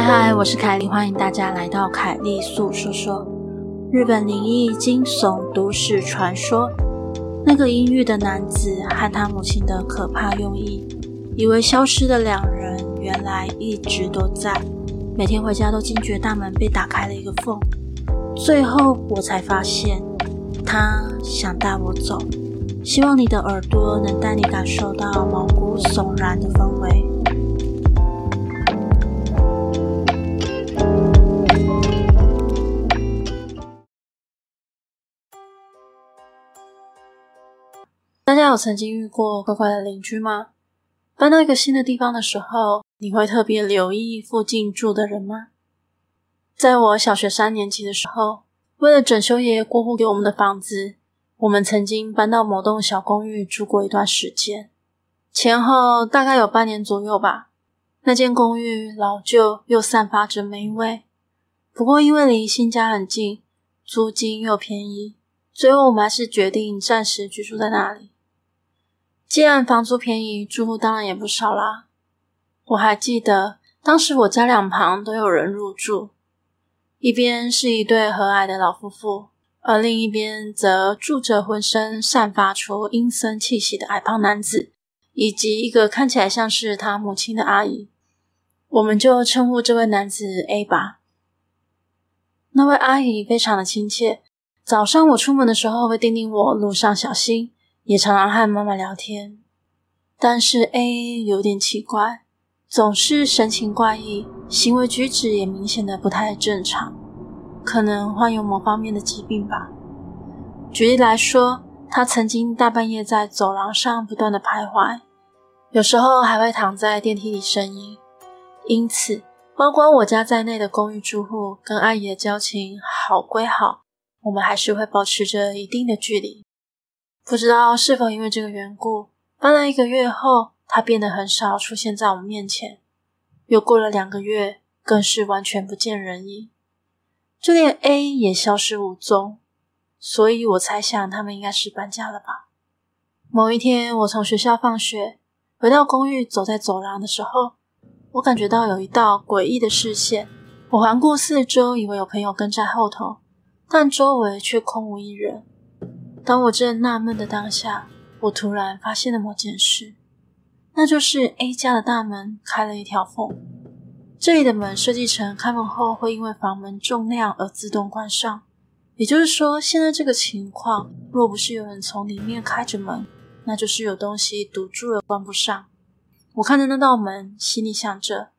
嗨嗨，我是凯莉，欢迎大家来到凯莉粟说说日本灵异惊悚都市传说。那个阴郁的男子和他母亲的可怕用意，以为消失的两人原来一直都在。每天回家都惊觉大门被打开了一个缝，最后我才发现他想带我走。希望你的耳朵能带你感受到毛骨悚然的氛围。大家有曾经遇过怪怪的邻居吗？搬到一个新的地方的时候，你会特别留意附近住的人吗？在我小学三年级的时候，为了整修爷爷过户给我们的房子，我们曾经搬到某栋小公寓住过一段时间，前后大概有半年左右吧。那间公寓老旧又散发着霉味，不过因为离新家很近，租金又便宜，最后我们还是决定暂时居住在那里。既然房租便宜，住户当然也不少啦。我还记得，当时我家两旁都有人入住，一边是一对和蔼的老夫妇，而另一边则住着浑身散发出阴森气息的矮胖男子，以及一个看起来像是他母亲的阿姨。我们就称呼这位男子 A 吧。那位阿姨非常的亲切，早上我出门的时候会叮咛我路上小心。也常常和妈妈聊天，但是 A 有点奇怪，总是神情怪异，行为举止也明显的不太正常，可能患有某方面的疾病吧。举例来说，他曾经大半夜在走廊上不断的徘徊，有时候还会躺在电梯里呻吟。因此，包括我家在内的公寓住户跟阿姨的交情好归好，我们还是会保持着一定的距离。不知道是否因为这个缘故，搬来一个月后，他变得很少出现在我们面前。又过了两个月，更是完全不见人影，就连 A 也消失无踪。所以我猜想他们应该是搬家了吧。某一天，我从学校放学回到公寓，走在走廊的时候，我感觉到有一道诡异的视线。我环顾四周，以为有朋友跟在后头，但周围却空无一人。当我正纳闷的当下，我突然发现了某件事，那就是 A 家的大门开了一条缝。这里的门设计成开门后会因为房门重量而自动关上，也就是说，现在这个情况，若不是有人从里面开着门，那就是有东西堵住了，关不上。我看着那道门，心里想着，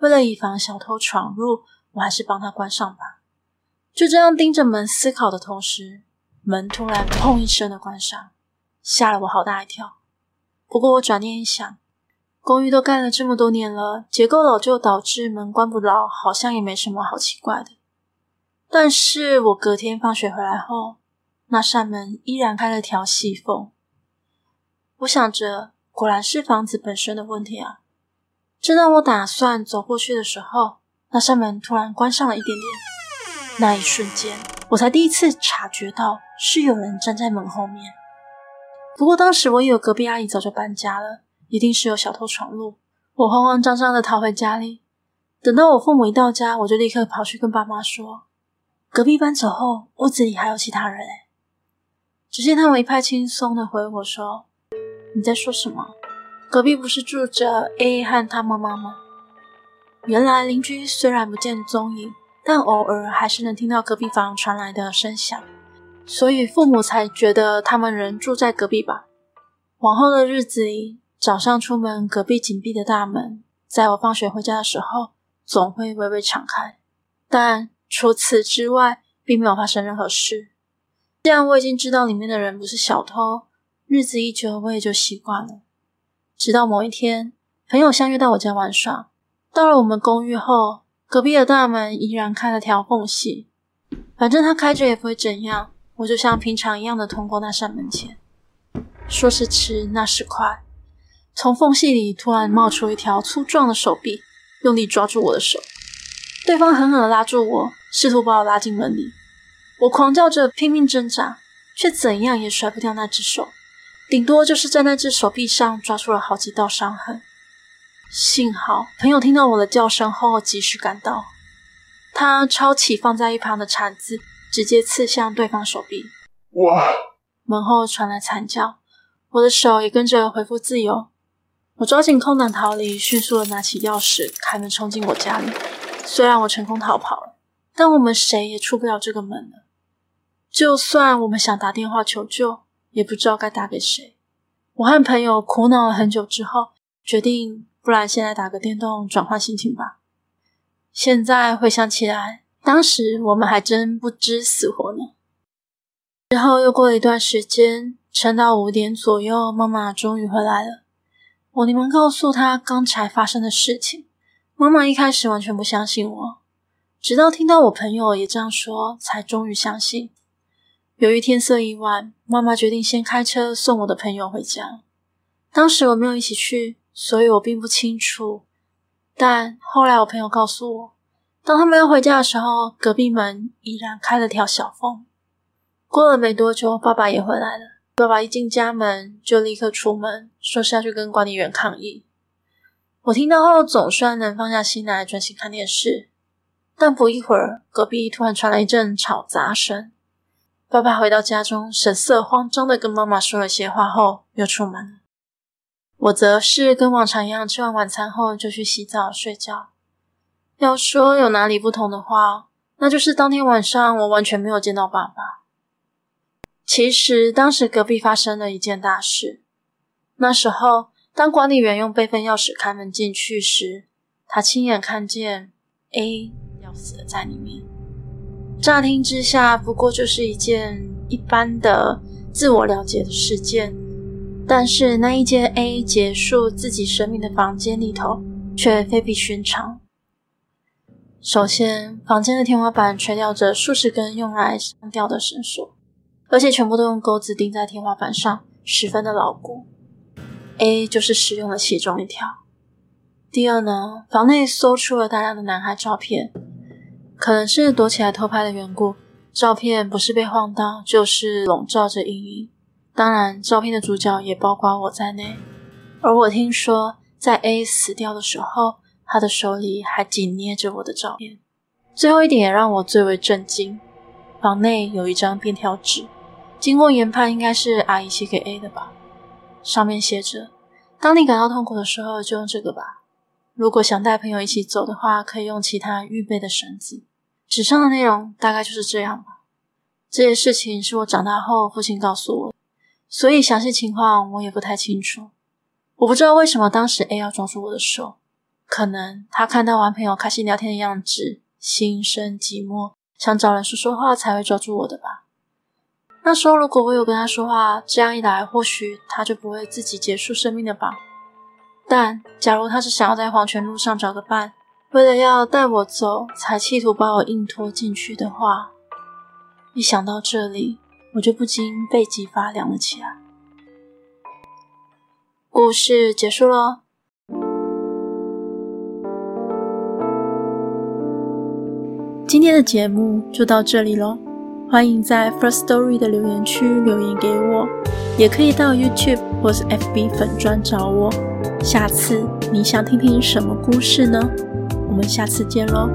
为了以防小偷闯入，我还是帮他关上吧。就这样盯着门思考的同时，门突然“砰”一声的关上，吓了我好大一跳。不过我转念一想，公寓都盖了这么多年了，结构老旧导致门关不牢，好像也没什么好奇怪的。但是我隔天放学回来后，那扇门依然开了条细缝。我想着，果然是房子本身的问题啊。正当我打算走过去的时候，那扇门突然关上了一点点。那一瞬间，我才第一次察觉到。是有人站在门后面，不过当时我以为隔壁阿姨早就搬家了，一定是有小偷闯入。我慌慌张张的逃回家里，等到我父母一到家，我就立刻跑去跟爸妈说，隔壁搬走后，屋子里还有其他人。只见他们一派轻松的回我说：“你在说什么？隔壁不是住着 A 和他妈妈吗？”原来邻居虽然不见踪影，但偶尔还是能听到隔壁房传来的声响。所以父母才觉得他们人住在隔壁吧。往后的日子里，早上出门，隔壁紧闭的大门，在我放学回家的时候，总会微微敞开。但除此之外，并没有发生任何事。既然我已经知道里面的人不是小偷，日子一久，我也就习惯了。直到某一天，朋友相约到我家玩耍，到了我们公寓后，隔壁的大门依然开了条缝隙。反正他开着也不会怎样。我就像平常一样的通过那扇门前，说时迟，那时快，从缝隙里突然冒出一条粗壮的手臂，用力抓住我的手。对方狠狠地拉住我，试图把我拉进门里。我狂叫着拼命挣扎，却怎样也甩不掉那只手，顶多就是在那只手臂上抓出了好几道伤痕。幸好朋友听到我的叫声后及时赶到，他抄起放在一旁的铲子，直接刺向对方手臂。哇！门后传来惨叫，我的手也跟着恢复自由。我抓紧空档逃离，迅速的拿起钥匙开门冲进我家里。虽然我成功逃跑了，但我们谁也出不了这个门了。就算我们想打电话求救，也不知道该打给谁。我和朋友苦恼了很久之后，决定不然先来打个电动转换心情吧。现在回想起来，当时我们还真不知死活呢。之后又过了一段时间，撑到五点左右，妈妈终于回来了。我连忙告诉她刚才发生的事情。妈妈一开始完全不相信我，直到听到我朋友也这样说，才终于相信。由于天色已晚，妈妈决定先开车送我的朋友回家。当时我没有一起去，所以我并不清楚。但后来我朋友告诉我，当他们要回家的时候，隔壁门依然开了条小缝。过了没多久，爸爸也回来了。爸爸一进家门，就立刻出门，说是要去跟管理员抗议。我听到后，总算能放下心来，专心看电视。但不一会儿，隔壁突然传来一阵吵杂声。爸爸回到家中，神色慌张的跟妈妈说了些话后，又出门了。我则是跟往常一样，吃完晚餐后就去洗澡睡觉。要说有哪里不同的话，那就是当天晚上我完全没有见到爸爸。其实当时隔壁发生了一件大事。那时候，当管理员用备份钥匙开门进去时，他亲眼看见 A 要死了在里面。乍听之下，不过就是一件一般的自我了解的事件，但是那一间 A 结束自己生命的房间里头，却非比寻常。首先，房间的天花板垂吊着数十根用来上吊的绳索，而且全部都用钩子钉在天花板上，十分的牢固。A 就是使用了其中一条。第二呢，房内搜出了大量的男孩照片。可能是躲起来偷拍的缘故，照片不是被晃到，就是笼罩着阴影。当然，照片的主角也包括我在内。而我听说，在 A 死掉的时候，他的手里还紧捏着我的照片。最后一点也让我最为震惊：房内有一张便条纸，经过研判，应该是阿姨写给 A 的吧。上面写着：“当你感到痛苦的时候，就用这个吧。如果想带朋友一起走的话，可以用其他预备的绳子。”纸上的内容大概就是这样吧。这些事情是我长大后父亲告诉我，所以详细情况我也不太清楚。我不知道为什么当时 A 要抓住我的手，可能他看到玩朋友开心聊天的样子，心生寂寞，想找人说说话才会抓住我的吧。那时候如果我有跟他说话，这样一来或许他就不会自己结束生命了吧。但假如他是想要在黄泉路上找个伴，为了要带我走，才企图把我硬拖进去的话，一想到这里，我就不禁背脊发凉了起来。故事结束喽，今天的节目就到这里喽。欢迎在 First Story 的留言区留言给我，也可以到 YouTube 或是 FB 粉专找我。下次你想听听什么故事呢？我们下次见喽。